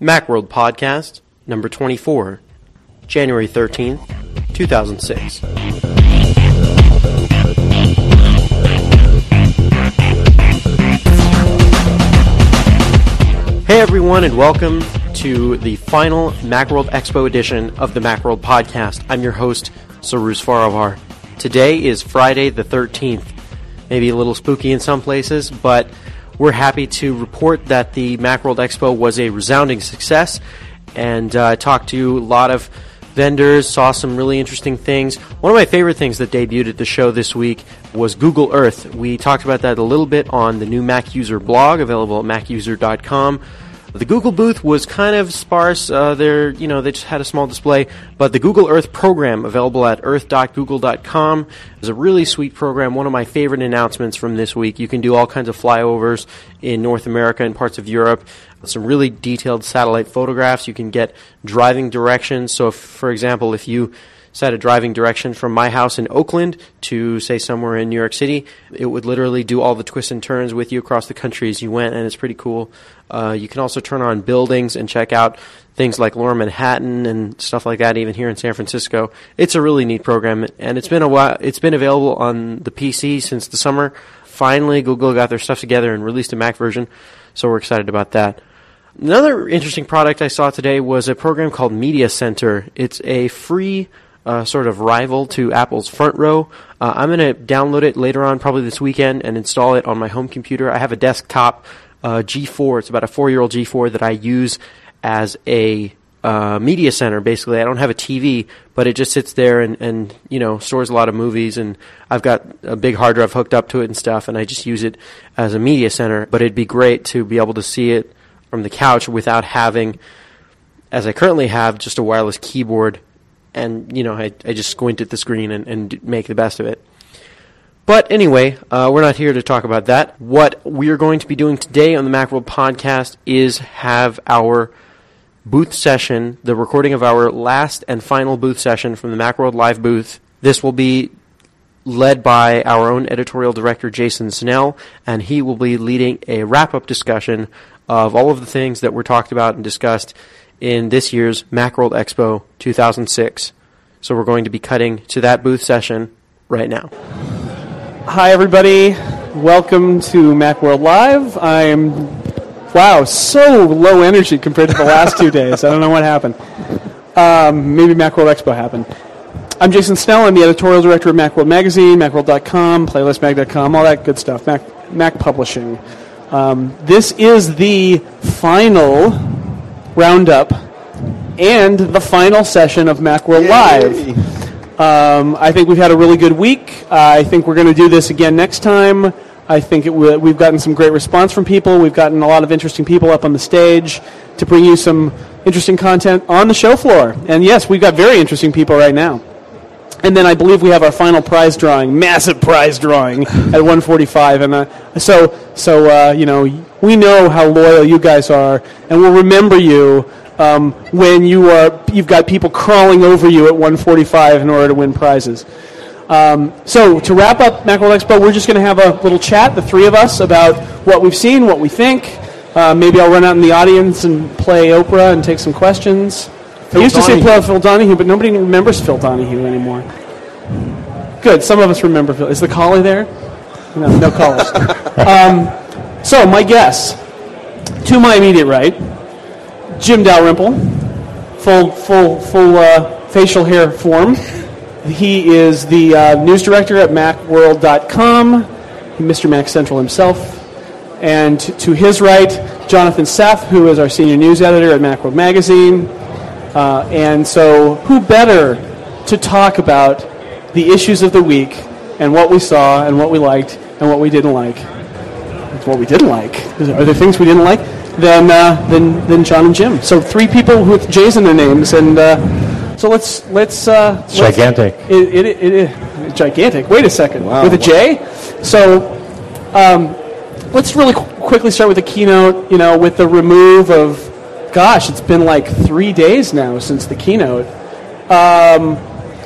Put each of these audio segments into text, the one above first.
Macworld Podcast, number 24, January 13th, 2006. Hey everyone, and welcome to the final Macworld Expo edition of the Macworld Podcast. I'm your host, Cyrus Farivar. Today is Friday the 13th. Maybe a little spooky in some places, but we're happy to report that the Macworld Expo was a resounding success, and uh, talked to a lot of vendors, saw some really interesting things. One of my favorite things that debuted at the show this week was Google Earth. We talked about that a little bit on the new Mac User blog, available at macuser.com. The Google booth was kind of sparse. Uh, there, you know, they just had a small display. But the Google Earth program, available at earth.google.com, is a really sweet program. One of my favorite announcements from this week. You can do all kinds of flyovers in North America and parts of Europe. Some really detailed satellite photographs. You can get driving directions. So, if, for example, if you set a driving direction from my house in Oakland to, say, somewhere in New York City. It would literally do all the twists and turns with you across the country as you went, and it's pretty cool. Uh, you can also turn on buildings and check out things like Lower Manhattan and stuff like that, even here in San Francisco. It's a really neat program, and it's been a while. It's been available on the PC since the summer. Finally, Google got their stuff together and released a Mac version, so we're excited about that. Another interesting product I saw today was a program called Media Center. It's a free uh, sort of rival to Apple's Front Row. Uh, I'm going to download it later on, probably this weekend, and install it on my home computer. I have a desktop uh, G4. It's about a four-year-old G4 that I use as a uh, media center. Basically, I don't have a TV, but it just sits there and, and you know stores a lot of movies. And I've got a big hard drive hooked up to it and stuff, and I just use it as a media center. But it'd be great to be able to see it from the couch without having, as I currently have, just a wireless keyboard and you know I, I just squint at the screen and, and make the best of it. But anyway, uh, we're not here to talk about that. What we're going to be doing today on the Macworld podcast is have our booth session, the recording of our last and final booth session from the Macworld Live booth. This will be led by our own editorial director, Jason Snell, and he will be leading a wrap up discussion of all of the things that were talked about and discussed in this year's Macworld Expo 2006. So we're going to be cutting to that booth session right now. Hi, everybody. Welcome to Macworld Live. I am, wow, so low energy compared to the last two days. I don't know what happened. Um, maybe Macworld Expo happened. I'm Jason Snell. I'm the editorial director of Macworld Magazine, macworld.com, playlistmag.com, all that good stuff, Mac, Mac Publishing. Um, this is the final roundup and the final session of Macworld Live. Um, I think we've had a really good week. Uh, I think we're going to do this again next time. I think w- we've gotten some great response from people. We've gotten a lot of interesting people up on the stage to bring you some interesting content on the show floor. And yes, we've got very interesting people right now. And then I believe we have our final prize drawing, massive prize drawing at 145. And uh, so, so uh, you know, we know how loyal you guys are, and we'll remember you um, when you are you've got people crawling over you at 145 in order to win prizes. Um, so to wrap up Macworld Expo, we're just going to have a little chat, the three of us, about what we've seen, what we think. Uh, maybe I'll run out in the audience and play Oprah and take some questions. Phil I used Donahue. to say play Phil Donahue, but nobody remembers Phil Donahue anymore. Good. Some of us remember Phil. Is the collie there? No, no collars. um, so my guess, to my immediate right, Jim Dalrymple, full full full uh, facial hair form. He is the uh, news director at MacWorld.com, Mr. Mac Central himself. And to his right, Jonathan Seff, who is our senior news editor at Macworld Magazine. Uh, and so, who better to talk about the issues of the week and what we saw and what we liked and what we didn't like? What we didn't like. Are there things we didn't like? Than, uh, than, than John and Jim. So three people with J's in their names, and uh, so let's let's. Uh, let's- gigantic. It, it, it, it, gigantic. Wait a second. Wow. With a J. So um, let's really qu- quickly start with the keynote. You know, with the remove of, gosh, it's been like three days now since the keynote. Um,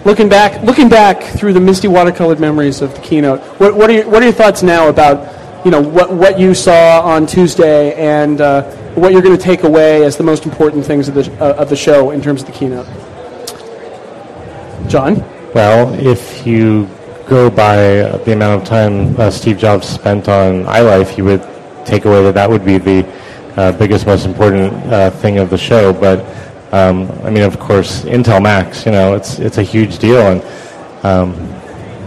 looking back, looking back through the misty watercolored memories of the keynote, what, what are your, what are your thoughts now about you know what what you saw on Tuesday and uh, what you're going to take away as the most important things of the uh, of the show in terms of the keynote. John, Well, if you go by the amount of time uh, Steve Jobs spent on iLife, you would take away that that would be the uh, biggest, most important uh, thing of the show. But um, I mean, of course, Intel Macs. you know, it's it's a huge deal, and um,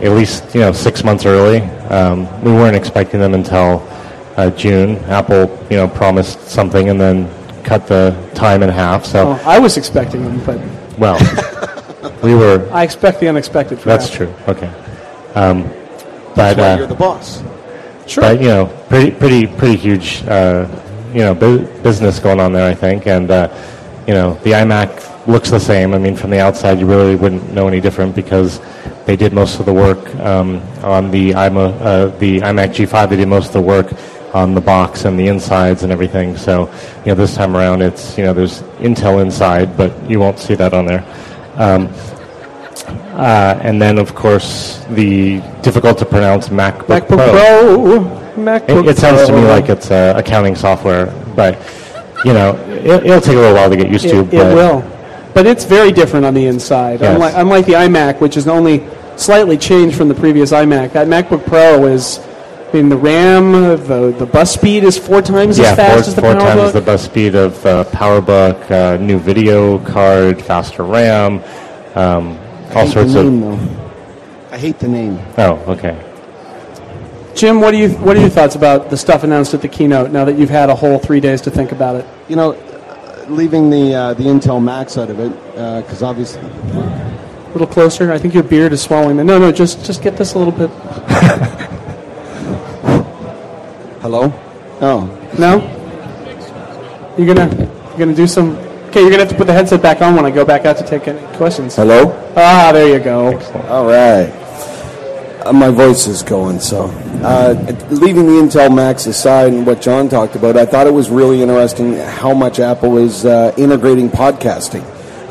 at least you know six months early. Um, we weren't expecting them until uh, June. Apple, you know, promised something and then cut the time in half. So, oh, I was expecting them, but well, we were. I expect the unexpected. For That's Apple. true. Okay. Um, but That's why uh, you're the boss. Sure. but you know, pretty pretty pretty huge uh, you know bu- business going on there. I think, and uh, you know, the iMac looks the same. I mean, from the outside, you really wouldn't know any different because they did most of the work um, on the iMa, uh, the iMac G5. They did most of the work on the box and the insides and everything. So, you know, this time around, it's you know, there's Intel inside, but you won't see that on there. Um, uh, and then, of course, the difficult to pronounce MacBook, MacBook Pro. MacBook it, it sounds to me like it's uh, accounting software, but you know, it, it'll take a little while to get used to. It, it will. But it's very different on the inside. Yes. Unlike, unlike the iMac, which is only slightly changed from the previous iMac, that MacBook Pro is, I mean, the RAM, the, the bus speed is four times Yeah, as fast four, as the four times PowerBook. the bus speed of uh, PowerBook, uh, new video card, faster RAM, um, all sorts the of. name, though. I hate the name. Oh, okay. Jim, what, do you, what are your thoughts about the stuff announced at the keynote now that you've had a whole three days to think about it? You know, leaving the uh, the Intel Macs out of it, because obviously, A little closer. I think your beard is swallowing. The, no, no, just just get this a little bit. hello. Oh, No. You're gonna you're gonna do some. Okay, you're gonna have to put the headset back on when I go back out to take any questions. Hello? Ah, there you go. All right. Uh, my voice is going, so. Uh, leaving the Intel Macs aside and what John talked about, I thought it was really interesting how much Apple is uh, integrating podcasting.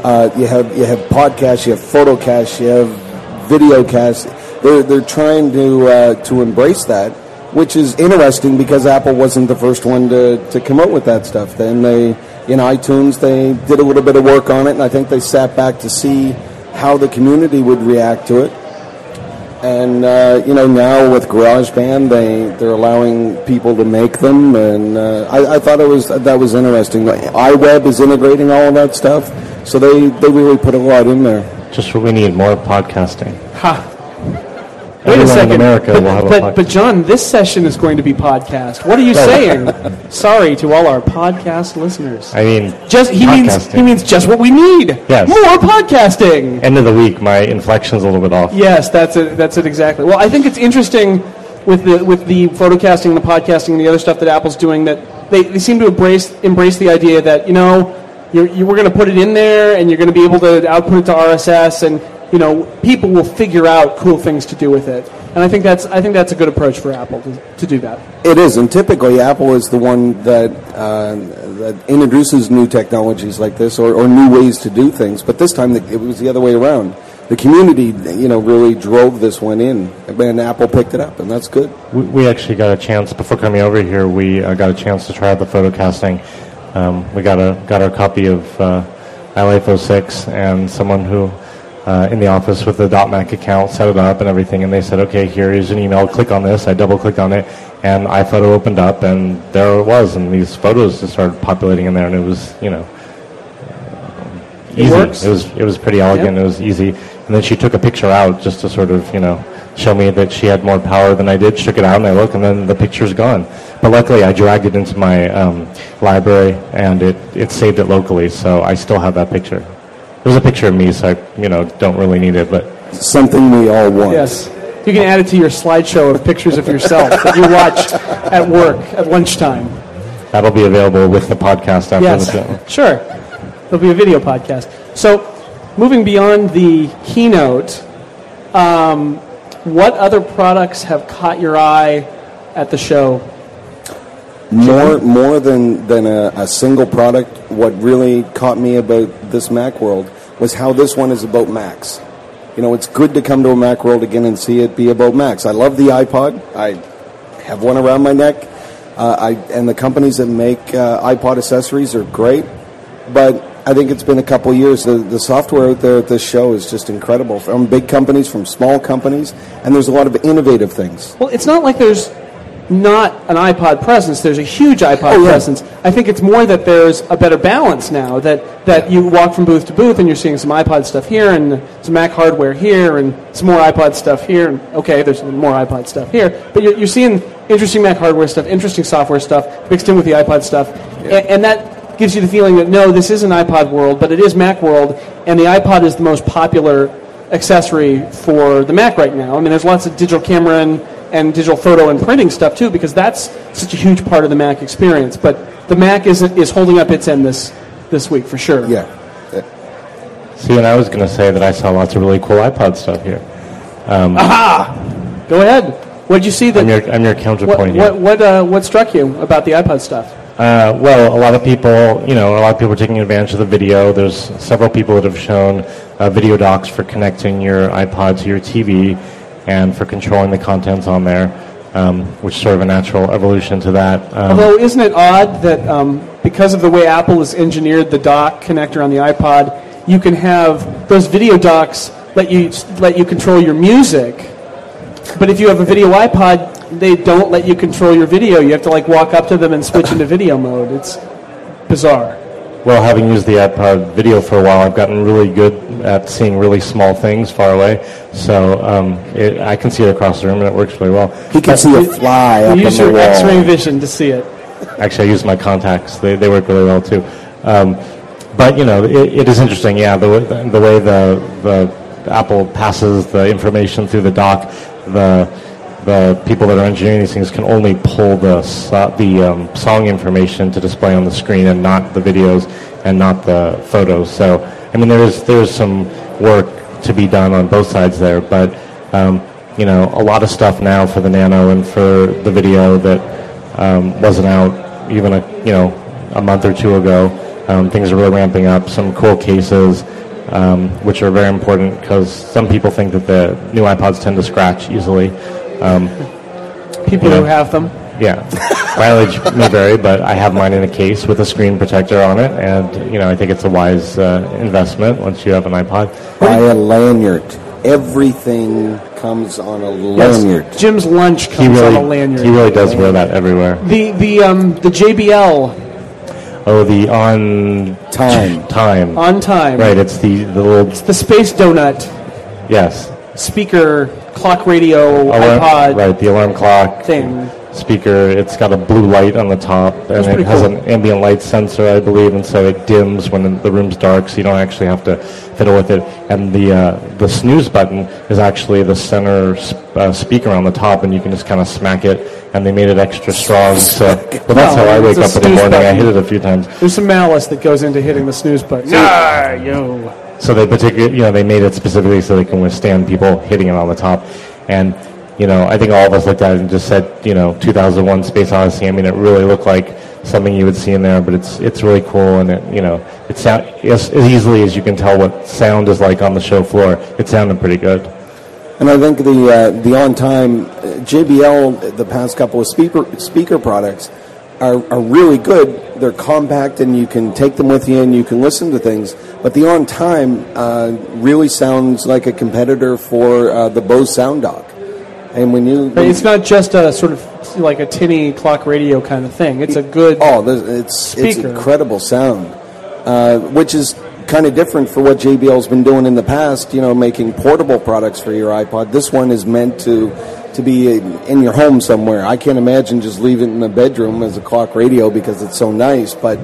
Uh, you have you have podcasts, you have photocast, you have videocast. They're they're trying to uh, to embrace that, which is interesting because Apple wasn't the first one to, to come out with that stuff. Then they in iTunes they did a little bit of work on it, and I think they sat back to see how the community would react to it. And uh, you know now with GarageBand, they they're allowing people to make them, and uh, I, I thought it was that was interesting. iWeb is integrating all of that stuff, so they they really put a lot in there. Just what we need more podcasting. Ha. Wait a Everyone second. in America but, will have a but, podcast. but John, this session is going to be podcast. What are you saying? Sorry to all our podcast listeners. I mean, Just he means podcasting. he means just what we need. Yes. More podcasting. end of the week, my inflection's a little bit off. Yes, that's it. That's it exactly. Well, I think it's interesting with the with the photocasting, the podcasting, and the other stuff that Apple's doing. That they, they seem to embrace embrace the idea that you know you're, you we're going to put it in there, and you're going to be able to output it to RSS, and you know people will figure out cool things to do with it. And I think that's I think that's a good approach for Apple to, to do that. It is, and typically Apple is the one that uh, that introduces new technologies like this or, or new ways to do things. But this time it was the other way around. The community, you know, really drove this one in, and Apple picked it up, and that's good. We, we actually got a chance before coming over here. We uh, got a chance to try out the photocasting. Um, we got a got our copy of uh, iLife 06, and someone who uh, in the office with the dot .Mac account set it up and everything. And they said, "Okay, here is an email. Click on this." I double clicked on it, and iPhoto opened up, and there it was. And these photos just started populating in there, and it was, you know, It easy. works. It was it was pretty elegant. It was easy. And then she took a picture out just to sort of you know show me that she had more power than I did. Shook it out and I look, and then the picture's gone. But luckily, I dragged it into my um, library and it it saved it locally, so I still have that picture. It was a picture of me, so I you know don't really need it, but Something we all want. Yes. You can add it to your slideshow of pictures of yourself that you watched at work at lunchtime. that'll be available with the podcast after Yes, the show. sure. There'll be a video podcast. So, moving beyond the keynote, um, what other products have caught your eye at the show? More, more than, than a, a single product, what really caught me about this Mac World was how this one is about Macs. You know, it's good to come to a Mac World again and see it be about Macs. I love the iPod. I have one around my neck. Uh, I, and the companies that make uh, iPod accessories are great, but I think it's been a couple years. The, the software out there at this show is just incredible from big companies, from small companies, and there's a lot of innovative things. Well, it's not like there's not an iPod presence. There's a huge iPod Oh, yeah. presence. I think it's more that there's a better balance now. That that you walk from booth to booth and you're seeing some iPod stuff here and some Mac hardware here and some more iPod stuff here. And okay, there's more iPod stuff here, but you're, you're seeing interesting Mac hardware stuff, interesting software stuff mixed in with the iPod stuff, A- and that gives you the feeling that no, this is an iPod world, but it is Mac world, and the iPod is the most popular accessory for the Mac right now. I mean, there's lots of digital camera and, and digital photo and printing stuff too, because that's such a huge part of the Mac experience. But the Mac is is holding up its end this this week for sure. Yeah. See, and I was going to say that I saw lots of really cool iPod stuff here. Aha. Go ahead. What did you see that? I'm your, I'm your counterpoint what here. what, uh, what struck you about the iPod stuff? Uh, well, a lot of people, you know, a lot of people are taking advantage of the video. There's several people that have shown uh, video docs for connecting your iPod to your TV and for controlling the contents on there, um, which is sort of a natural evolution to that. Um, Although, isn't it odd that um, because of the way Apple has engineered the dock connector on the iPod, you can have those video docks let you let you control your music, but if you have a video iPod, they don't let you control your video. You have to like walk up to them and switch into video mode. It's bizarre. Well, having used the iPod video for a while, I've gotten really good at seeing really small things far away. So um, it, I can see it across the room, and it works really well. He can see a fly up You on use the your wall. X-ray vision to see it. Actually, I use my contacts. They, they work really well too. Um, but you know, it, it is interesting. Yeah, the, way- the way the the Apple passes the information through the dock, the the people that are engineering these things can only pull the the um, song information to display on the screen and not the videos and not the photos. So I mean, there is there is some work to be done on both sides there, but um, you know, a lot of stuff now for the Nano and for the video that um, wasn't out even a you know a month or two ago. Um, things are really ramping up. Some cool cases, um, which are very important because some people think that the new iPods tend to scratch easily. Um, People Yeah. who have them. yeah, mileage may vary, but I have mine in a case with a screen protector on it, and you know I think it's a wise uh, investment once you have an iPod. Buy a lanyard. Everything comes on a lanyard. Jim's lunch He comes really, on a lanyard. he really does wear that everywhere. the the um the JBL Oh, the on Time. time. on time. Right, it's the the little It's The space donut yes. Speaker clock radio Alarm, iPod right, the alarm clock thing. speaker. It's got a blue light on the top, and it has cool. an ambient light sensor, I believe, and so it dims when the room's dark, so you don't actually have to fiddle with it. And the uh, the snooze button is actually the center sp- uh, speaker on the top, and you can just kind of smack it. And they made it extra strong, so well, that's No, how I wake up in the snooze morning. I hit it a few times. There's some malice that goes into hitting the snooze button. Ah, yo. So they particularly, you know, they made it specifically so they can withstand people hitting it on the top. And, you know, I think all of us looked at it and just said, you know, 2001 Space Odyssey. I mean, it really looked like something you would see in there, but it's it's really cool and it, you know, it sound as, as easily as you can tell what sound is like on the show floor. It sounded pretty good. And I think the uh, the on time JBL the past couple of speaker speaker products are, are really good. They're compact and you can take them with you and you can listen to things. But the on time uh, really sounds like a competitor for uh, the Bose Sound Dock. And when you But it's not just a sort of like a tinny clock radio kind of thing. It's a good. Oh, it's it's incredible sound, uh, which is kind of different for what JBL's been doing in the past. You know, making portable products for your iPod. This one is meant to to be in your home somewhere. I can't imagine just leaving it in the bedroom as a clock radio because it's so nice, but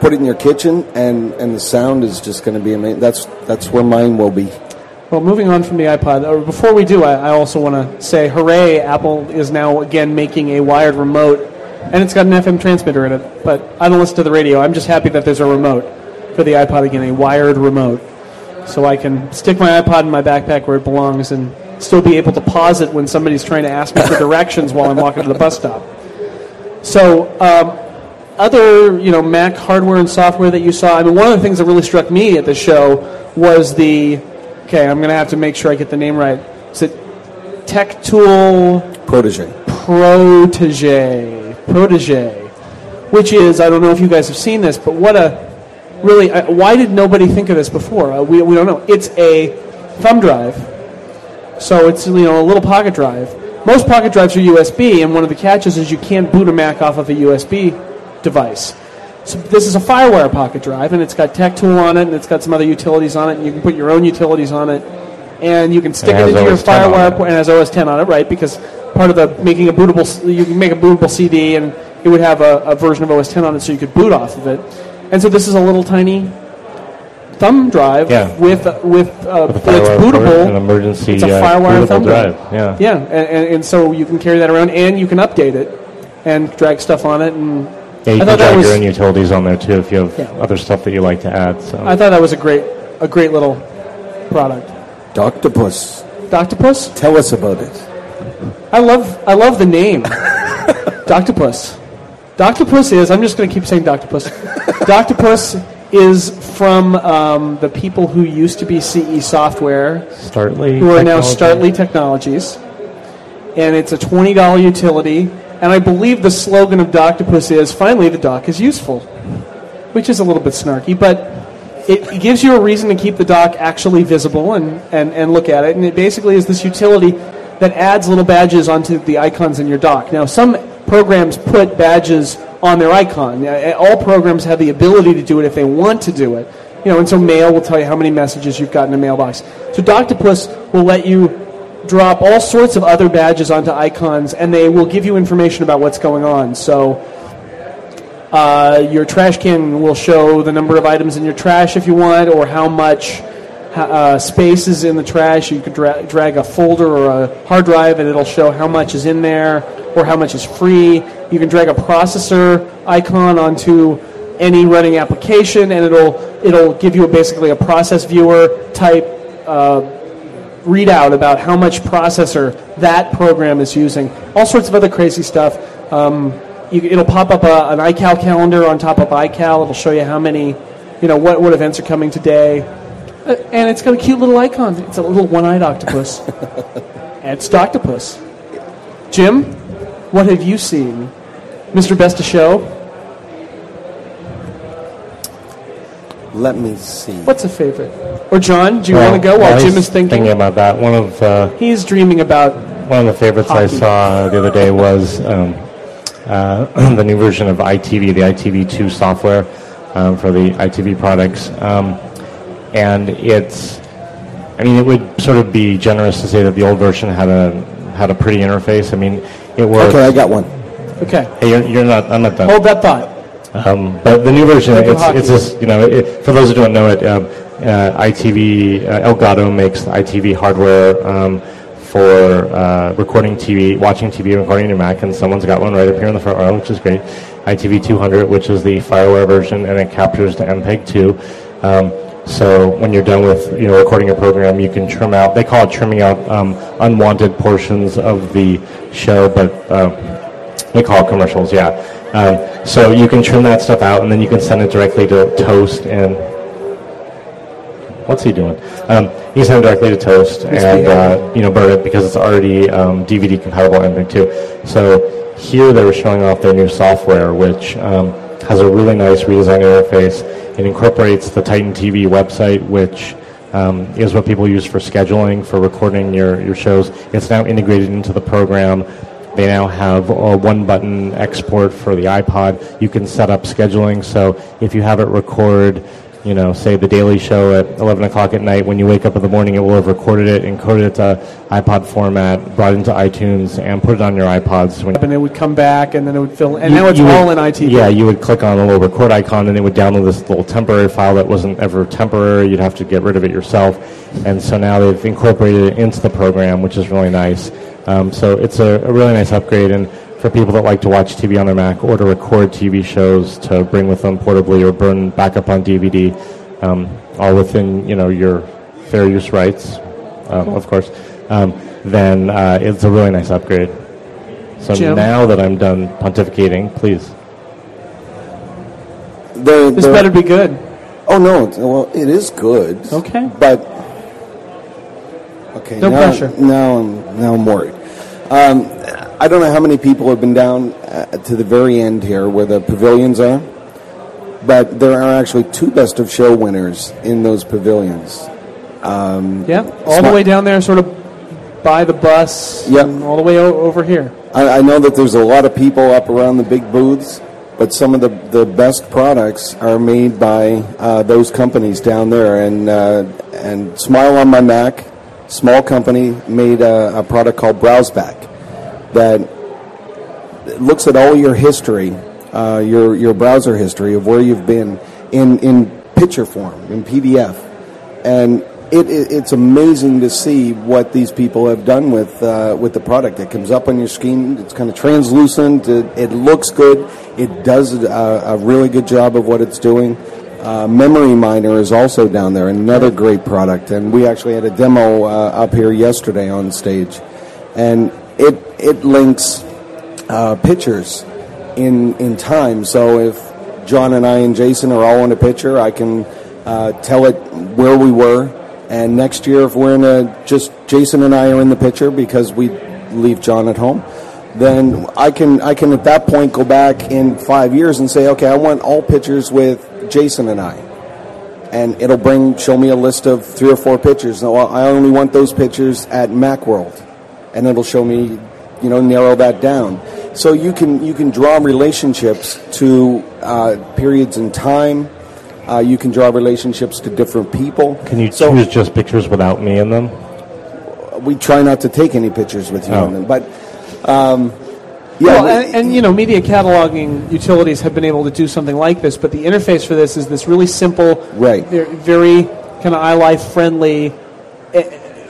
put it in your kitchen and and the sound is just going to be amazing. That's that's where mine will be. Well, moving on from the iPod, or before we do, I, I also want to say, hooray! Apple is now again making a wired remote, and it's got an FM transmitter in it. But I don't listen to the radio. I'm just happy that there's a remote for the iPod again, a wired remote, so I can stick my iPod in my backpack where it belongs and still be able to pause it when somebody's trying to ask me for directions while I'm walking to the bus stop. So, um, other you know Mac hardware and software that you saw. I mean, one of the things that really struck me at the show was the. Okay, I'm going to have to make sure I get the name right. Is it TechTool Protege. Protege? Protege, which is I don't know if you guys have seen this, but what a really uh, why did nobody think of this before? Uh, we we don't know. It's a thumb drive, so it's you know a little pocket drive. Most pocket drives are USB, and one of the catches is you can't boot a Mac off of a USB device. So this is a FireWire pocket drive, and it's got TechTool on it, and it's got some other utilities on it, and you can put your own utilities on it, and you can stick It it into your OS 10 FireWire port, and it has OS 10 on it, right? Because part of the making a bootable, you can make a bootable CD, and it would have a, a version of OS 10 on it, so you could boot off of it. And so this is a little tiny thumb drive Yeah. with with, uh, With a that's port, bootable. an emergency It's a uh, FireWire bootable thumb drive. Yeah. Yeah, and, and, and so you can carry that around, and you can update it and drag stuff on it. And Yeah, you I can drag was your own utilities on there too if you have Yeah. other stuff that you like to add. So I thought that was a great a great little product. Doctopus. Doctopus. Tell us about it. I love I love the name. Doctopus. Doctopus is I'm just going to keep saying Doctopus. Doctopus is from um, the people who used to be CE Software, Startly, who are now. Startly Technologies, and it's a twenty dollar utility. And I believe the slogan of Doctopus is "Finally, the dock is useful," which is a little bit snarky, but it, it gives you a reason to keep the dock actually visible and, and, and look at it. And it basically is this utility that adds little badges onto the icons in your dock. Now, some programs put badges on their icon. All programs have the ability to do it if they want to do it. You know, and so Mail will tell you how many messages you've got in a mailbox. So Doctopus will let you drop all sorts of other badges onto icons, and they will give you information about what's going on. So uh, your trash can will show the number of items in your trash if you want, or how much uh, space is in the trash. You could dra- drag a folder or a hard drive, and it'll show how much is in there or how much is free. You can drag a processor icon onto any running application, and it'll it'll give you a, basically a process viewer type uh, readout about how much processor that program is using. All sorts of other crazy stuff. Um, you, it'll pop up a, an iCal calendar on top of iCal. It'll show you how many, you know, what, what events are coming today. Uh, and it's got a cute little icon. It's a little one-eyed octopus. and it's octopus. Jim, what have you seen? Mr. Best of Show, Let me see. what's a favorite? Or John, do you Well, want to go while Jim is thinking? about that. One of uh, He's dreaming about one of the favorites I saw the other day was um, uh, the new version of EyeTV, the EyeTV2 software um, for the EyeTV products, um, and it's. I mean, it would sort of be generous to say that the old version had a had a pretty interface. I mean, it works. Okay, I got one. Okay, Hey, you're, you're not. I'm not done. hold that thought. Um, but the new version, Like it's, hockey it's just, you know, it, for those who don't know it, um, uh, EyeTV, uh, Elgato makes the EyeTV hardware um, for uh, recording TV, watching TV, recording your Mac, and someone's got one right up here in the front row, which is great. EyeTV 200, which is the FireWire version, and it captures the MPEG 2. Um, so when you're done with you know recording a program, you can trim out. They call it trimming out um, unwanted portions of the show, but uh, we call it commercials, yeah. Um, so you can trim that stuff out, and then you can send it directly to Toast. And what's he doing? Um, you send it directly to Toast and uh, you know burn it because it's already um, DVD compatible and MPEG 2. So here they were showing off their new software, which um, has a really nice redesigned interface. It incorporates the Titan TV website, which um, is what people use for scheduling, for recording your, your shows. It's now integrated into the program. They now have a one button export for the iPod. You can set up scheduling, so if you have it record, you know, say the Daily Show at 11 o'clock at night, when you wake up in the morning, it will have recorded it, encoded it to iPod format, brought it into iTunes, and put it on your iPods. When And it would come back, and then it would fill. And you- now it's you would- all in EyeTV. Yeah, you would click on a little record icon, and it would download this little temporary file that wasn't ever temporary. You'd have to get rid of it yourself, and so now they've incorporated it into the program, which is really nice. Um, so it's a, a really nice upgrade, and for people that like to watch TV on their Mac or to record TV shows to bring with them portably or burn back up on DVD, um, all within you know your fair use rights, um, of course. Um, then uh, it's a really nice upgrade. So Jim? now that I'm done pontificating, please. The, This the- better be good. Oh no! it's- Well, it is good. Okay. But okay, No now, pressure. Now I'm now I'm worried. Um, I don't know how many people have been down uh, to the very end here where the pavilions are, but there are actually two best of show winners in those pavilions. Yeah, all Smart. the way down there, sort of by the bus, Yep. and all the way o- over here. I, I know that there's a lot of people up around the big booths, but some of the, the best products are made by uh, those companies down there. And uh, and Smile on My Mac, small company, made a, a product called Browseback that looks at all your history, uh, your your browser history of where you've been in in picture form, in PDF, and it, it, it's amazing to see what these people have done with uh, with the product. It comes up on your screen. It's kind of translucent. It, it looks good. It does a, a really good job of what it's doing. Uh, Memory Miner is also down there, another great product. And we actually had a demo uh, up here yesterday on stage, and it it links uh, pictures in in time. So if John and I and Jason are all in a picture, I can uh, tell it where we were. And next year, if we're in a just Jason and I are in the picture because we leave John at home, then I can I can at that point go back in five years and say, okay, I want all pictures with Jason and I and it'll bring show me a list of three or four pictures. I only want those pictures at MacWorld, and it'll show me, you know, narrow that down. So you can you can draw relationships to uh, periods in time. Uh, you can draw relationships to different people. Can you so choose just pictures without me in them? we try not to take any pictures with you Oh. in them, but um, yeah, Well, and, and you know, media cataloging utilities have been able to do something like this, but the interface for this is this really simple, Right. ve- very kind of iLife friendly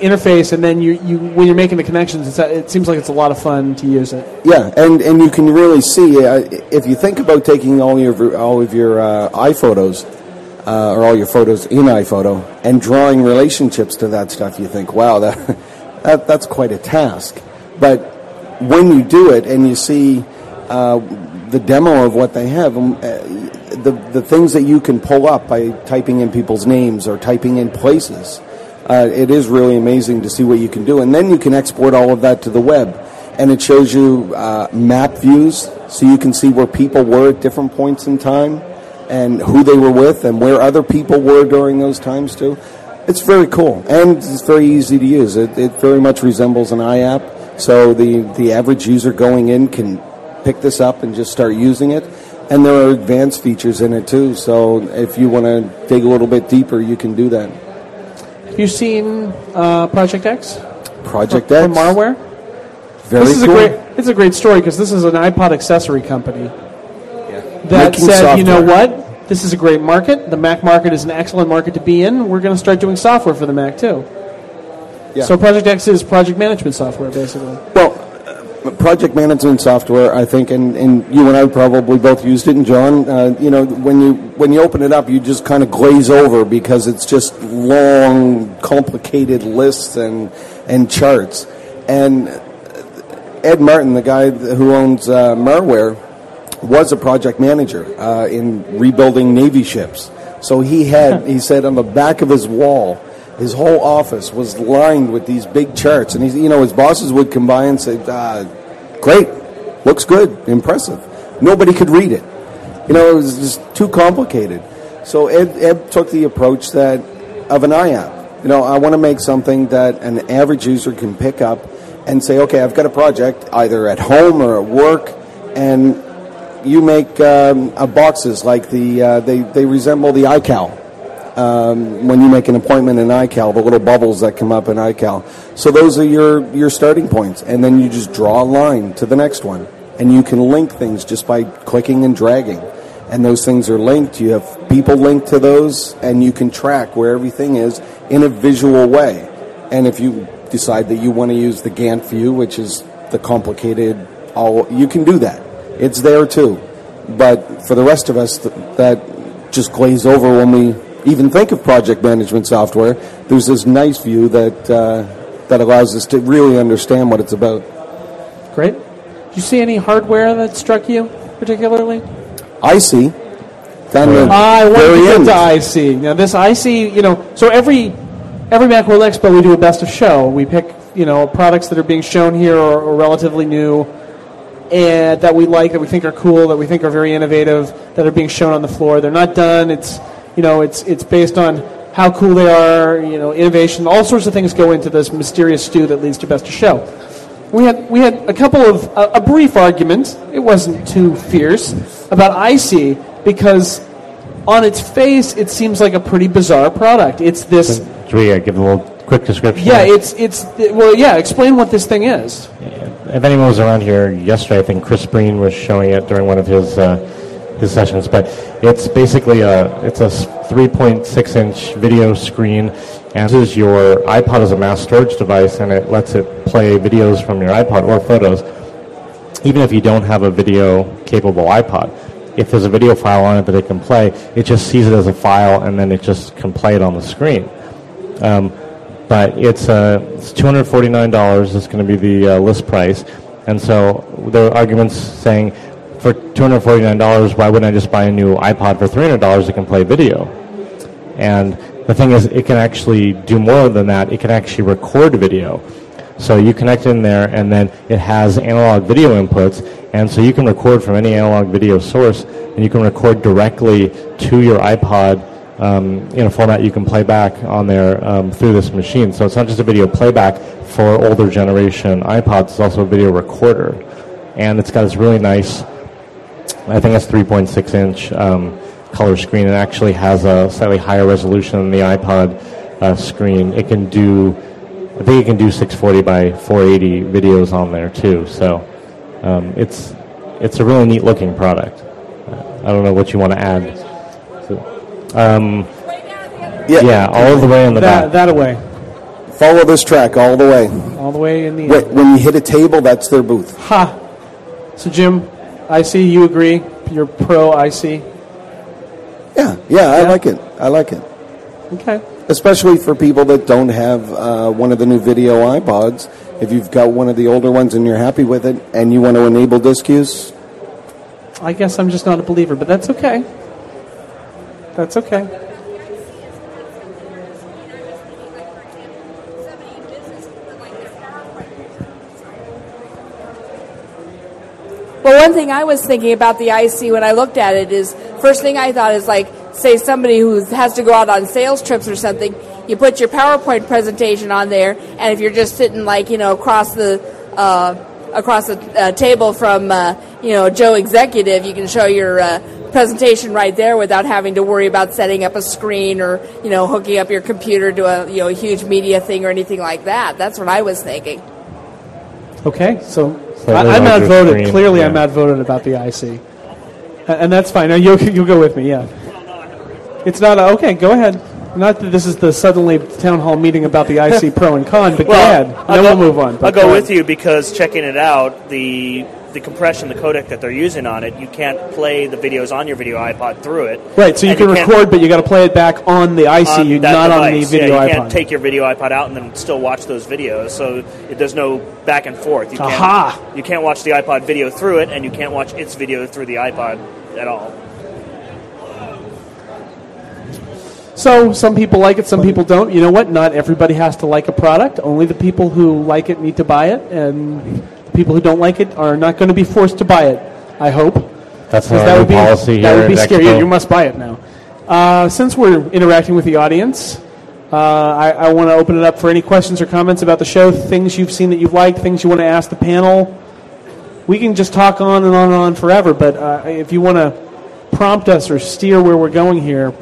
interface, and then you, you when you're making the connections, it seems like it's a lot of fun to use it. Yeah, and, and you can really see uh, if you think about taking all your all of your uh, iPhotos uh, or all your photos in iPhoto and drawing relationships to that stuff, you think, wow, that, that that's quite a task. But when you do it and you see uh, the demo of what they have, um, uh, the the things that you can pull up by typing in people's names or typing in places, uh, it is really amazing to see what you can do. And then you can export all of that to the web, and it shows you uh, map views, so you can see where people were at different points in time, and who they were with, and where other people were during those times too. It's very cool, and it's very easy to use. It, it very much resembles an iApp, so the, the average user going in can pick this up and just start using it. And there are advanced features in it too, so if you want to dig a little bit deeper, you can do that. Have you seen uh, Project X Project from X, Marware? very this is cool. a great. It's a great story because this is an iPod accessory company that Making said, you know what, this is a great market. The Mac market is an excellent market to be in. We're going to start doing software for the Mac too. Yeah. So Project X is project management software, basically. Well, project management software, I think, and, and you and I probably both used it. And John, uh, you know, when you when you open it up, you just kind of glaze over because it's just long, complicated lists and and charts. And Ed Martin, the guy who owns uh, Marware, was a project manager uh, in rebuilding Navy ships. So he had, he said, on the back of his wall, his whole office was lined with these big charts, and he, you know, his bosses would come by and say, uh, "Great, looks good, impressive." Nobody could read it. You know, it was just too complicated. So Ed, Ed took the approach that of an iApp. You know, I want to make something that an average user can pick up and say, "Okay, I've got a project either at home or at work," and you make um, uh, boxes like the uh, they they resemble the iCal um, when you make an appointment in iCal, the little bubbles that come up in iCal. So those are your your starting points, and then you just draw a line to the next one, and you can link things just by clicking and dragging. And those things are linked. You have people linked to those, and you can track where everything is in a visual way. And if you decide that you want to use the Gantt view, which is the complicated, all you can do that. It's there too. But for the rest of us th- that just glaze over when we even think of project management software, there's this nice view that uh, that allows us to really understand what it's about. Great. Did you see any hardware that struck you particularly? I see. Down the I want to get to iSee. Now this iSee, you know, so every every Macworld Expo we do a best of show. We pick, you know, products that are being shown here or, or relatively new and that we like, that we think are cool, that we think are very innovative, that are being shown on the floor. They're not done. It's you know, it's it's based on how cool they are, you know, innovation, all sorts of things go into this mysterious stew that leads to best of show. We had we had a couple of a, a brief argument. It wasn't too fierce about iSee because on its face it seems like a pretty bizarre product. It's this. Should we uh, give a little quick description? Yeah, it's it's well, yeah. Explain what this thing is. If anyone was around here yesterday, I think Chris Breen was showing it during one of his uh, his sessions. But it's basically a it's a 3.6 inch video screen, and is your iPod as a mass storage device, and it lets it play videos from your iPod or photos, even if you don't have a video capable iPod. If there's a video file on it that it can play, it just sees it as a file, and then it just can play it on the screen. Um, but it's, uh, it's $249. It's going to be the uh, list price. And so there are arguments saying for $249, why wouldn't I just buy a new iPod for $300 that can play video? And the thing is, it can actually do more than that. It can actually record video. So you connect in there, and then it has analog video inputs, and so you can record from any analog video source, and you can record directly to your iPod um, in a format you can play back on there um, through this machine. So it's not just a video playback for older generation iPods; it's also a video recorder, and it's got this really nice I think it's 3.6 inch um, color screen. It actually has a slightly higher resolution than the iPod uh, screen. It can do, I think it can do 640 by 480 videos on there too. So um, it's it's a really neat looking product. I don't know what you want to add. So, um, Yeah. yeah, all the way on the That back. that away, Follow this track all the way. all the way in the Wait, when you hit a table, that's their booth. Ha. So Jim, I see you agree. You're pro iSee. Yeah, yeah, I Yeah. like it. I like it. Okay. Especially for people that don't have uh, one of the new video iPods. If you've got one of the older ones and you're happy with it, and you want to enable disk use, I guess I'm just not a believer, but that's okay. That's okay. Well, one thing I was thinking about the iSee when I looked at it is first thing I thought is like, say somebody who has to go out on sales trips or something, you put your PowerPoint presentation on there, and if you're just sitting like you know across the uh, across the uh, table from uh, you know Joe Executive, you can show your uh, presentation right there without having to worry about setting up a screen or you know hooking up your computer to a you know a huge media thing or anything like that. That's what I was thinking. Okay. So, I, I'm larger outvoted. screen, Clearly, yeah. I'm outvoted about the iSee, and that's fine. You'll you'll go with me. Yeah. It's not a, okay. Go ahead. Not that this is the suddenly town hall meeting about the iSee pro and con, but go ahead. I'll then go, we'll move on. I'll But go with you because checking it out, the the compression, the codec that they're using on it, you can't play the videos on your video iPod through it. Right. So you can can't- record, but you got to play it back on the iSee, on not on the video yeah, you iPod. can't take your video iPod out and then still watch those videos. So it, there's no back and forth. You can't, Aha! You can't watch the iPod video through it, and you can't watch its video through the iPod at all. So some people like it, some people don't. You know what? Not everybody has to like a product. Only the people who like it need to buy it, and people who don't like it are not going to be forced to buy it. I hope. That's 'Cause our new policy that would be scary. You must buy it now. Uh, since we're interacting with the audience, uh, I, I want to open it up for any questions or comments about the show, things you've seen that you've liked, things you want to ask the panel. We can just talk on and on and on forever, but uh, if you want to prompt us or steer where we're going here,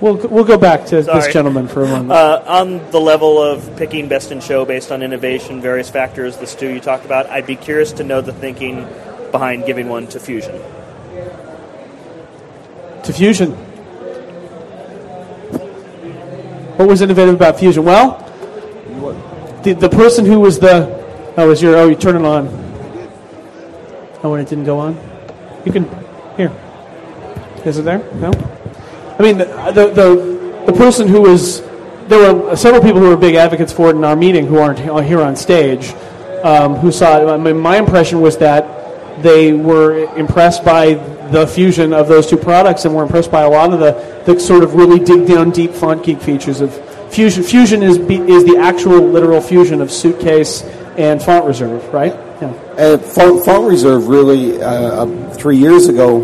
we'll we'll go back to this gentleman for a moment. Uh, on the level of picking best in show based on innovation, various factors, the stew you talked about, I'd be curious to know the thinking behind giving one to Fusion. to Fusion. What was innovative about Fusion? Well, the, the person who was the oh was your oh you turn it on. Oh, when it didn't go on, you can here. Is it there? No. I mean the the the, person who was there were several people who were big advocates for it in our meeting who aren't here on stage. Um, who saw it? I mean, my impression was that they were impressed by the fusion of those two products and were impressed by a lot of the, the sort of really dig down deep font geek features of fusion. Fusion is is the actual literal fusion of suitcase and font reserve, right? Yeah. Font, Font Reserve really, uh, uh, three years ago,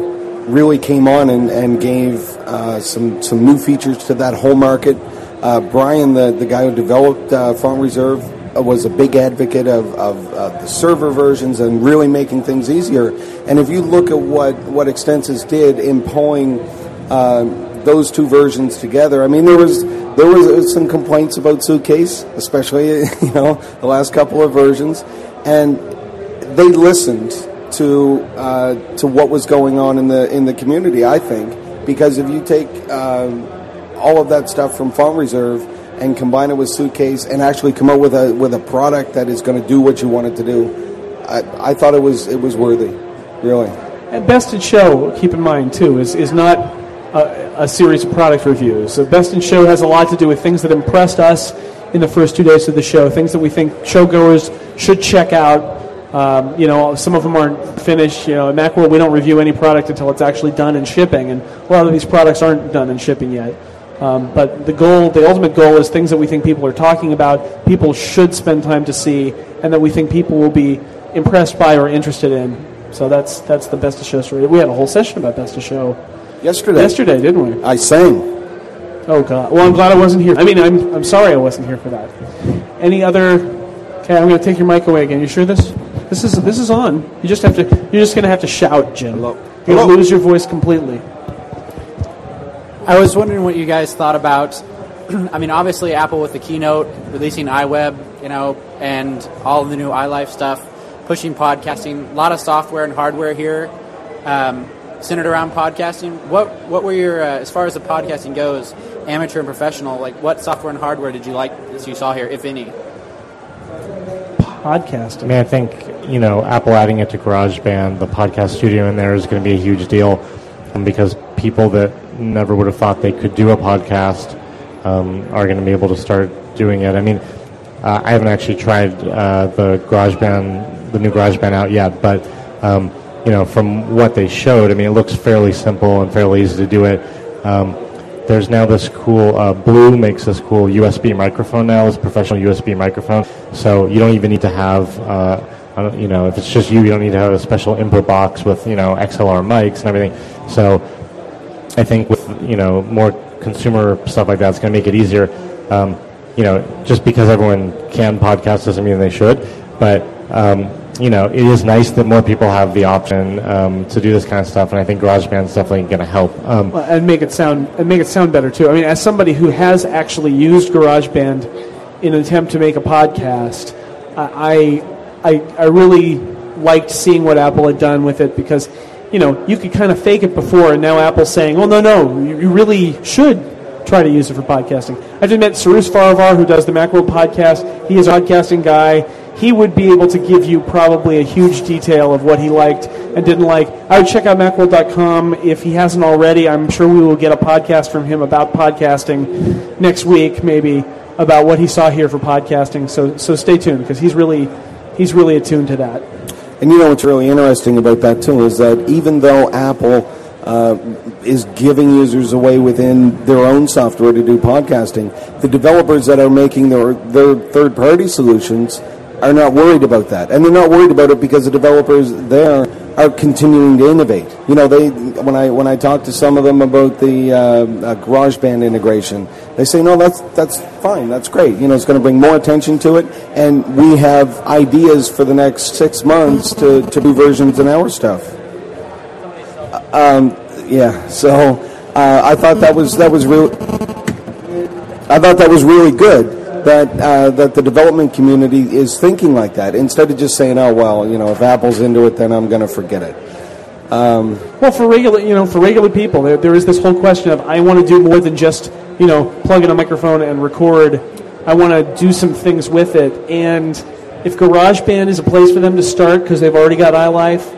really came on and, and gave uh, some some new features to that whole market. Uh, Brian, the, the guy who developed uh, Reserve, uh, was a big advocate of, of uh, the server versions and really making things easier. And if you look at what, what Extensis did in pulling uh, those two versions together, I mean, there was there was some complaints about Suitcase, especially you know the last couple of versions, and they listened to uh, to what was going on in the in the community. I think because if you take um, all of that stuff from Font Reserve and combine it with Suitcase and actually come out with a with a product that is going to do what you want it to do, I, I thought it was it was worthy, really. And Best in Show, keep in mind too, is is not a, a series of product reviews. So Best in Show has a lot to do with things that impressed us in the first two days of the show, things that we think showgoers should check out. Um, you know, some of them aren't finished. You know, at Macworld, we don't review any product until it's actually done and shipping, and a lot of these products aren't done and shipping yet. Um, but the goal, the ultimate goal, is things that we think people are talking about, people should spend time to see, and that we think people will be impressed by or interested in. So that's that's the best of show story. We had a whole session about best of show Yesterday, yesterday, didn't we? I sang. Oh God! Well, I'm glad I wasn't here. I mean, I'm I'm sorry I wasn't here for that. Any other? Okay, I'm going to take your mic away again. You sure this this is this is on? You just have to. You're just going to have to shout, Jim. Hello. You're going Hello. to lose your voice completely. I was wondering what you guys thought about. I mean, obviously, Apple with the keynote, releasing iWeb, you know, and all the new iLife stuff, pushing podcasting. A lot of software and hardware here, um, centered around podcasting. What what were your, uh, as far as the podcasting goes, amateur and professional? Like, what software and hardware did you like that you saw here, if any? Podcasting. I mean, I think you know Apple adding it to GarageBand, the podcast studio in there is going to be a huge deal, um, because people that never would have thought they could do a podcast um, are going to be able to start doing it. I mean, uh, I haven't actually tried uh, the GarageBand, the new GarageBand out yet, but um, you know, from what they showed, I mean, it looks fairly simple and fairly easy to do it. Um, there's now this cool uh, Blue makes this cool USB microphone now. It's a professional USB microphone, so you don't even need to have. You know, if it's just you, you don't need to have a special input box with you know XLR mics and everything. So I think with you know more consumer stuff like that, it's going to make it easier. Um, you know, just because everyone can podcast doesn't mean they should, but um, you know, it is nice that more people have the option um, to do this kind of stuff, and I think GarageBand is definitely going to help. Um, Well, and make it sound and make it sound better too. I mean, as somebody who has actually used GarageBand in an attempt to make a podcast, I I I really liked seeing what Apple had done with it because you know you could kind of fake it before, and now Apple's saying, "Well, no, no, you, you really should." Try to use it for podcasting. I just met Cyrus Farivar, who does the Macworld podcast. He is a podcasting guy. He would be able to give you probably a huge detail of what he liked and didn't like. I would check out Macworld.com if he hasn't already. I'm sure we will get a podcast from him about podcasting next week, maybe about what he saw here for podcasting. So so stay tuned because he's really he's really attuned to that. And you know what's really interesting about that too is that even though Apple uh, is giving users away within their own software to do podcasting, the developers that are making their their third party solutions are not worried about that, and they're not worried about it because the developers there are continuing to innovate. You know, they when I when I talk to some of them about the uh, uh, GarageBand integration, they say, "No, that's that's fine, that's great. You know, it's going to bring more attention to it, and we have ideas for the next six months to, to do versions in our stuff." Um, yeah, so uh, I thought that was that was real. I thought that was really good that uh, that the development community is thinking like that instead of just saying, "Oh well, you know, if Apple's into it, then I'm going to forget it." Um, Well, for regular, you know, for regular people, there, there is this whole question of I want to do more than just, you know, plug in a microphone and record. I want to do some things with it. And if GarageBand is a place for them to start because they've already got iLife,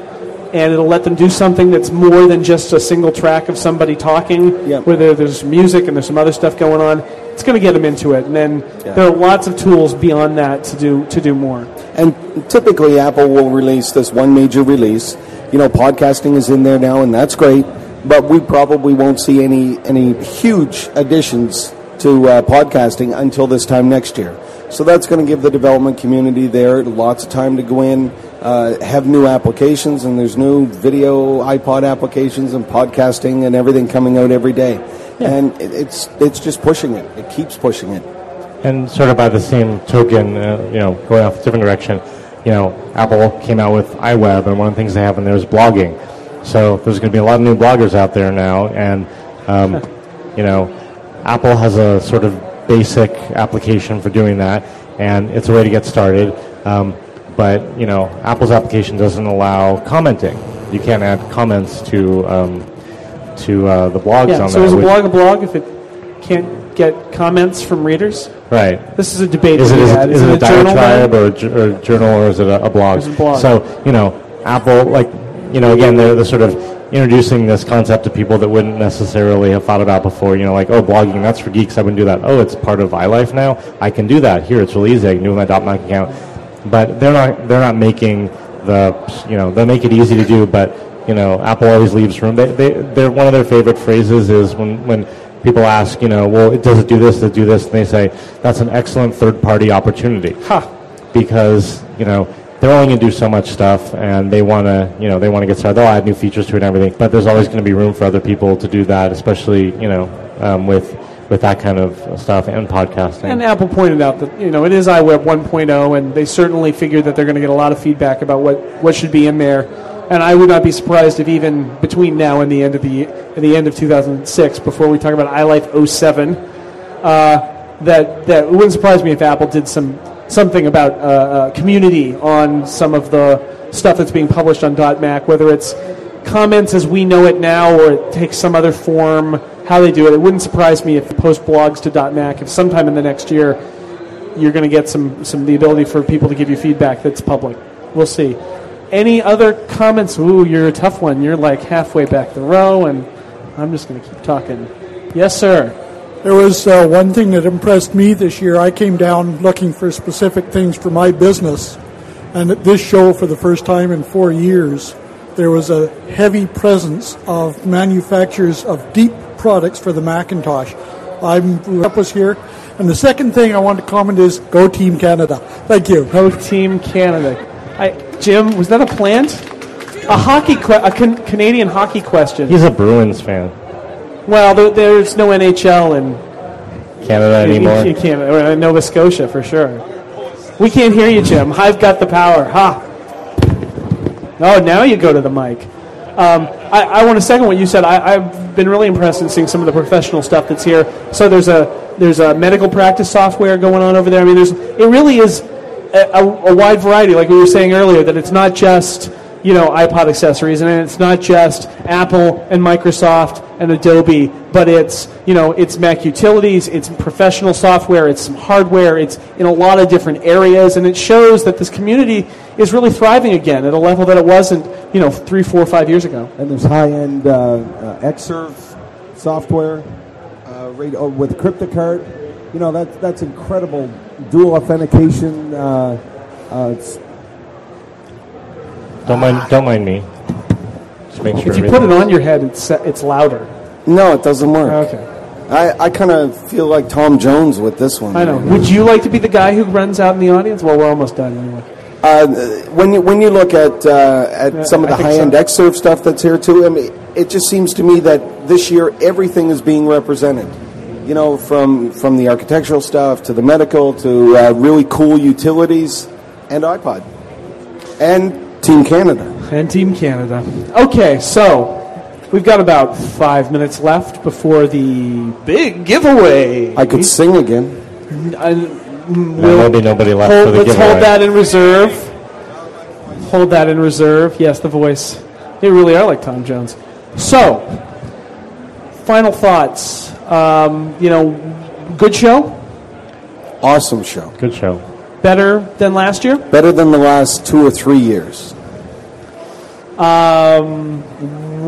and it'll let them do something that's more than just a single track of somebody talking, Yep. where there's music and there's some other stuff going on, it's going to get them into it. And then Yeah. there are lots of tools beyond that to do to do more. And typically, Apple will release this one major release. You know, podcasting is in there now, and that's great. But we probably won't see any any huge additions to uh, podcasting until this time next year. So that's going to give the development community there lots of time to go in, uh, have new applications, and there's new video iPod applications and podcasting and everything coming out every day. And it, it's it's just pushing it. It keeps pushing it. And sort of by the same token, uh, you know, going off a different direction, you know, Apple came out with iWeb, and one of the things they have in there is blogging. So there's going to be a lot of new bloggers out there now, and um, you know, Apple has a sort of basic application for doing that, and it's a way to get started. Um, but you know, Apple's application doesn't allow commenting. You can't add comments to um, to uh, the blogs Yeah. on So there. is a blog a blog if it can't get comments from readers? right? This is a debate. Is that it, is it, is it a journal then? diatribe or a, or a journal or is it a, a blog? It's a blog. So, you know, Apple, like, you know, again, they're, they're sort of introducing this concept to people that wouldn't necessarily have thought about before. You know, like, oh, blogging, that's for geeks. I wouldn't do that. Oh, it's part of iLife now. I can do that. Here, it's really easy. I can do it with my .Mac account. But they're not, they're not making the, you know, they make it easy to do, but, you know, Apple always leaves room. They, they, they're, one of their favorite phrases is when, when people ask, you know, well, does it do this, does it do this? And they say, that's an excellent third-party opportunity because you know they're only going to do so much stuff, and they want to you know they want to get started. They'll add new features to it and everything, but there's always going to be room for other people to do that, especially you know um, with with that kind of stuff and podcasting. And Apple pointed out that you know it is iWeb 1.0, and they certainly figured that they're going to get a lot of feedback about what, what should be in there. And I would not be surprised if even between now and the end of the the end of 2006, before we talk about iLife 07, uh, that that it wouldn't surprise me if Apple did some something about uh, uh, community on some of the stuff that's being published on .Mac, whether it's comments as we know it now or it takes some other form. How they do it, it wouldn't surprise me if they post blogs to .Mac if sometime in the next year you're going to get some some the ability for people to give you feedback that's public. We'll see. Any other comments? Ooh, you're a tough one. You're like halfway back the row, and I'm just going to keep talking. Yes, sir. There was uh, one thing that impressed me this year. I came down looking for specific things for my business, and at this show, for the first time in four years, there was a heavy presence of manufacturers of deep products for the Macintosh. I'm rep was here, and the second thing I want to comment is go Team Canada. Thank you. Go Team Canada. I, Jim, was that a plant? A hockey, que- a can- Canadian hockey question. He's a Bruins fan. Well, there, there's no NHL in Canada anymore. in Canada, or in Nova Scotia for sure. We can't hear you, Jim. I've got the power. Ha. Oh, now you go to the mic. Um, I, I want to second what you said. I, I've been really impressed in seeing some of the professional stuff that's here. So there's a there's a medical practice software going on over there. I mean, there's it really is a, a, a wide variety, like we were saying earlier. That it's not just you know iPod accessories, and it's not just Apple and Microsoft and Adobe, but it's you know it's Mac utilities, it's professional software, it's some hardware, it's in a lot of different areas, and it shows that this community is really thriving again at a level that it wasn't you know three, four, five years ago. And there's high-end uh, uh, Xserve software uh, oh, with CryptoCard. You know that that's incredible. Dual authentication. Uh, uh, Don't mind, don't mind me. Just make sure. If you put it on your head, it's it's louder. No, it doesn't work. Okay. I, I kind of feel like Tom Jones with this one. I know. Would you like to be the guy who runs out in the audience? Well, we're almost done anyway. Uh, when you when you look at uh, at Yeah, some of the high end so. Xserve stuff that's here too, I mean, it just seems to me that this year everything is being represented. You know, from from the architectural stuff to the medical to uh, really cool utilities and iPod and Team Canada. And Team Canada. Okay, so we've got about five minutes left before the big giveaway. I could sing again. I, There'll be nobody left hold, for the let's giveaway. hold that in reserve. Hold that in reserve. Yes, the voice. They really are like Tom Jones. So, final thoughts. Um, you know, good show. Awesome show. Good show. Better than last year. Better than the last two or three years. Um,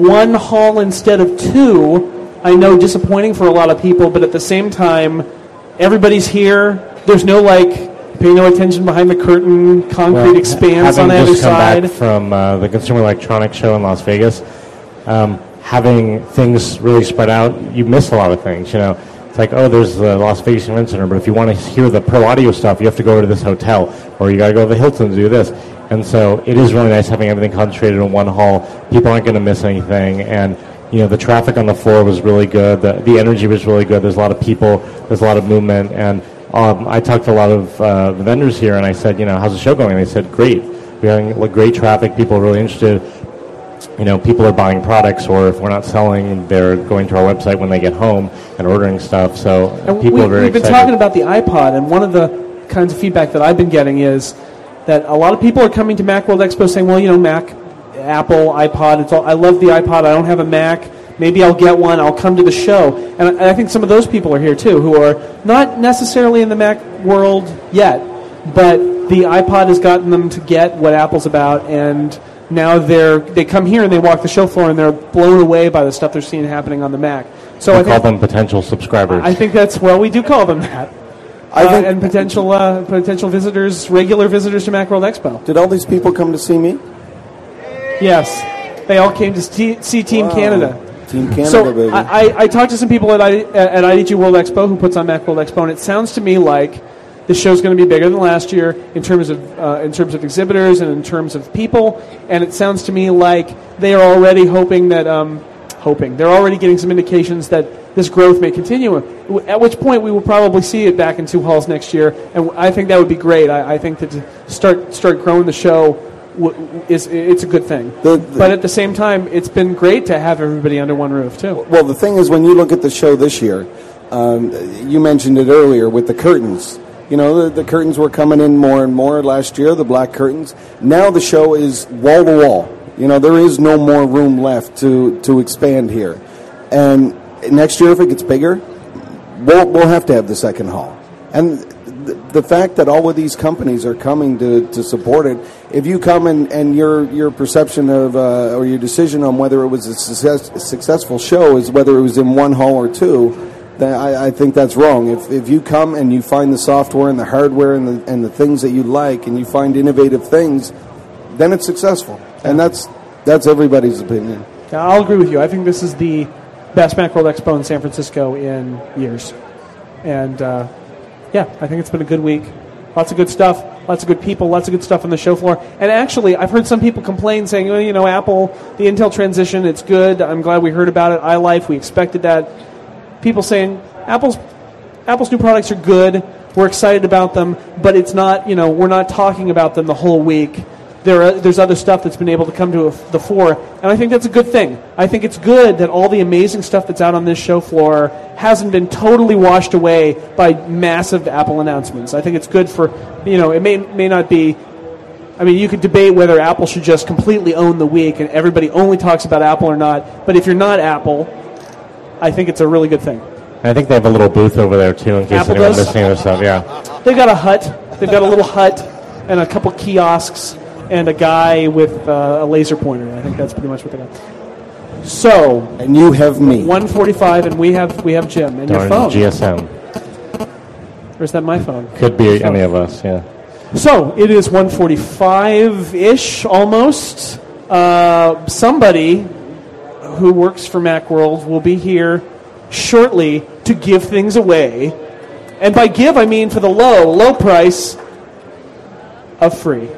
one hall instead of two. I know disappointing for a lot of people, but at the same time, everybody's here. There's no like pay no attention behind the curtain. Concrete Well, expands on having either just come side. back from uh, the Consumer Electronics Show in Las Vegas, um, having things really spread out, you miss a lot of things. You know, It's like, oh, there's the Las Vegas Event Center, but if you want to hear the pro audio stuff, you have to go to this hotel, or you got to go to the Hilton to do this. And so it is really nice having everything concentrated in one hall. People aren't going to miss anything, and you know the traffic on the floor was really good. The the energy was really good. There's a lot of people. There's a lot of movement, and um, I talked to a lot of uh, vendors here, and I said, you know, how's the show going? And they said, great. We're having great traffic. People are really interested you know, people are buying products, or if we're not selling, they're going to our website when they get home and ordering stuff. So And people we, are very We've been excited. talking about the iPod, and one of the kinds of feedback that I've been getting is that a lot of people are coming to Macworld Expo saying, "Well, you know, Mac, Apple, iPod. It's all. I love the iPod. I don't have a Mac. Maybe I'll get one. I'll come to the show." And I, I think some of those people are here too, who are not necessarily in the Mac world yet, but the iPod has gotten them to get what Apple's about, and now they're they come here and they walk the show floor and they're blown away by the stuff they're seeing happening on the Mac. So we I call think them potential subscribers. I think that's well, we do call them that. I Uh, think- and potential uh, potential visitors, regular visitors to Macworld Expo. Did all these people come to see me? Yes, they all came to see, see Team Wow. Canada. Team Canada, so baby. I, I, I talked to some people at, I, at IDG World Expo who puts on Macworld Expo, and it sounds to me like the show's going to be bigger than last year in terms of uh, in terms of exhibitors and in terms of people. And it sounds to me like they are already hoping that um, hoping they're already getting some indications that this growth may continue. At which point we will probably see it back in two halls next year, and I think that would be great. I, I think that to start start growing the show w- is it's a good thing. The- the- but at the same time, it's been great to have everybody under one roof too. Well, the thing is, when you look at the show this year, um, you mentioned it earlier with the curtains. You know, the, the curtains were coming in more and more last year, the black curtains. Now the show is wall to wall. You know, there is no more room left to, to expand here. And next year, if it gets bigger, we'll, we'll have to have the second hall. And the, fact that all of these companies are coming to, to support it, if you come and, and your, your perception of, uh, or your decision on whether it was a, success, a successful show is whether it was in one hall or two, I, I think that's wrong. If, if you come and you find the software and the hardware and the, and the things that you like and you find innovative things, then it's successful. And that's, that's everybody's opinion. Yeah, I'll agree with you. I think this is the best Macworld Expo in San Francisco in years. And uh, yeah, I think it's been a good week. Lots of good stuff, lots of good people, lots of good stuff on the show floor. And actually, I've heard some people complain saying, well, you know, Apple, the Intel transition, it's good. I'm glad we heard about it. iLife, we expected that. People saying Apple's Apple's new products are good. We're excited about them, but it's not, you know, we're not talking about them the whole week. There are, there's other stuff that's been able to come to a, the fore, and I think that's a good thing. I think it's good that all the amazing stuff that's out on this show floor hasn't been totally washed away by massive Apple announcements. I think it's good for, you know, it may may not be I mean, you could debate whether Apple should just completely own the week and everybody only talks about Apple or not. But if you're not Apple, I think it's a really good thing. I think they have a little booth over there too, in case Apple anyone's does? listening to stuff. Yeah, They've got a hut. They've got a little hut and a couple kiosks and a guy with uh, a laser pointer. I think that's pretty much what they got. So, And you have me. 145, and we have we have Jim and your phone. GSM Or is that my phone? could be any of us. Yeah. So it is 145-ish almost. Uh, somebody who works for MacWorld will be here shortly to give things away. And by give, I mean for the low, low price of free,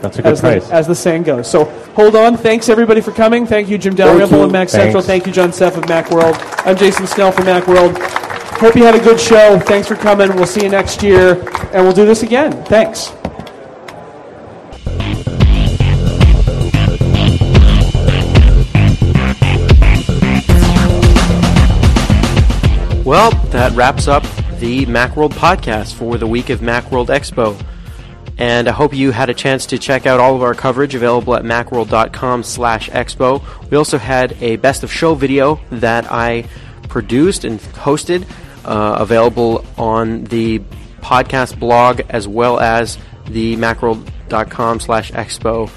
That's a good as price. the, as the saying goes. So hold on. Thanks, everybody, for coming. Thank you, Jim Dalrymple and MacCentral. Thank you, John Seff of MacWorld. I'm Jason Snell from MacWorld. Hope you had a good show. Thanks for coming. We'll see you next year, and we'll do this again. Thanks. Well, that wraps up the Macworld podcast for the week of Macworld Expo. And I hope you had a chance to check out all of our coverage available at macworld.com slash expo. We also had a best of show video that I produced and hosted, uh, available on the podcast blog as well as the macworld.com slash expo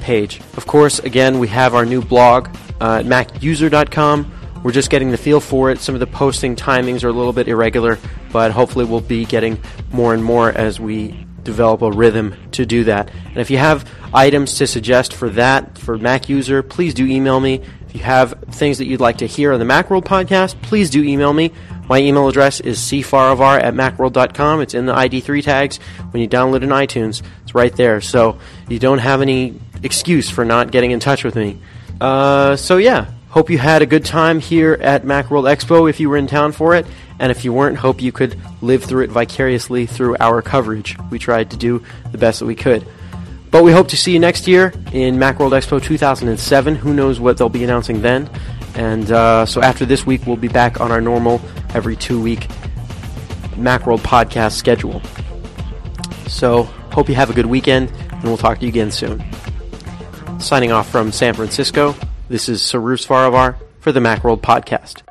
page. Of course, again, we have our new blog uh, at macuser.com. We're just getting the feel for it. Some of the posting timings are a little bit irregular, but hopefully we'll be getting more and more as we develop a rhythm to do that. And if you have items to suggest for that, for Mac user, please do email me. If you have things that you'd like to hear on the Macworld podcast, please do email me. My email address is cfarivar at macworld.com. It's in the ID3 tags when you download in iTunes. It's right there. So you don't have any excuse for not getting in touch with me. Uh, so yeah, hope you had a good time here at Macworld Expo if you were in town for it. And if you weren't, hope you could live through it vicariously through our coverage. We tried to do the best that we could. But we hope to see you next year in Macworld Expo 2007. Who knows what they'll be announcing then? And uh, so after this week, we'll be back on our normal every two week Macworld podcast schedule. So hope you have a good weekend, and we'll talk to you again soon. Signing off from San Francisco, this is Cyrus Farivar for the Macworld podcast.